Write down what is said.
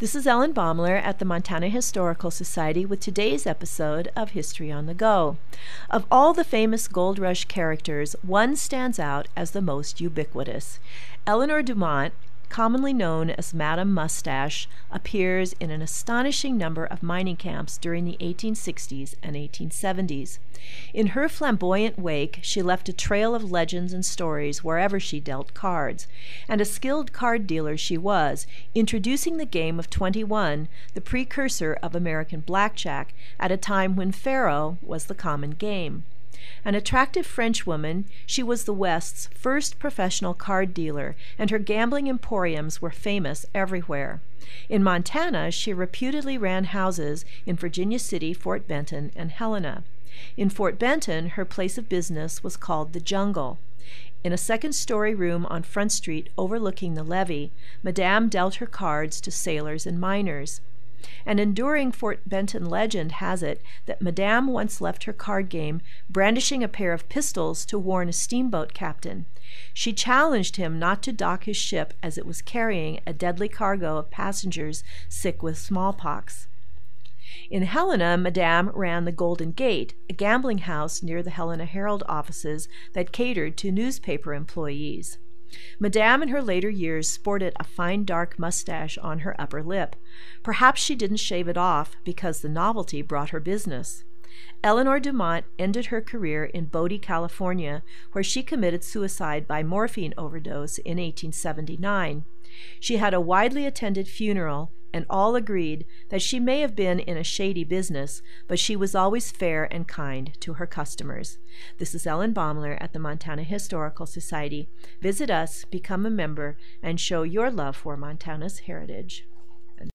This is Ellen Baumler at the Montana Historical Society with today's episode of History on the Go. Of all the famous Gold Rush characters, one stands out as the most ubiquitous. Eleanor Dumont commonly known as Madame Mustache, appears in an astonishing number of mining camps during the 1860s and 1870s. In her flamboyant wake, she left a trail of legends and stories wherever she dealt cards, and a skilled card dealer she was, introducing the game of 21, the precursor of American blackjack, at a time when faro was the common game. An attractive Frenchwoman, she was the West's first professional card dealer, and her gambling emporiums were famous everywhere. In Montana, she reputedly ran houses in Virginia City, Fort Benton, and Helena. In Fort Benton, her place of business was called the Jungle. In a second story room on Front Street overlooking the levee, Madame dealt her cards to sailors and miners. An enduring Fort Benton legend has it that Madame once left her card game brandishing a pair of pistols to warn a steamboat captain. She challenged him not to dock his ship as it was carrying a deadly cargo of passengers sick with smallpox. In Helena, Madame ran the Golden Gate, a gambling house near the Helena Herald offices that catered to newspaper employees. Madame in her later years sported a fine dark mustache on her upper lip. Perhaps she didn't shave it off because the novelty brought her business. Eleanor Dumont ended her career in Bodie, California, where she committed suicide by morphine overdose in 1879. She had a widely attended funeral, and all agreed that she may have been in a shady business, but she was always fair and kind to her customers. This is Ellen Baumler at the Montana Historical Society. Visit us, become a member, and show your love for Montana's heritage.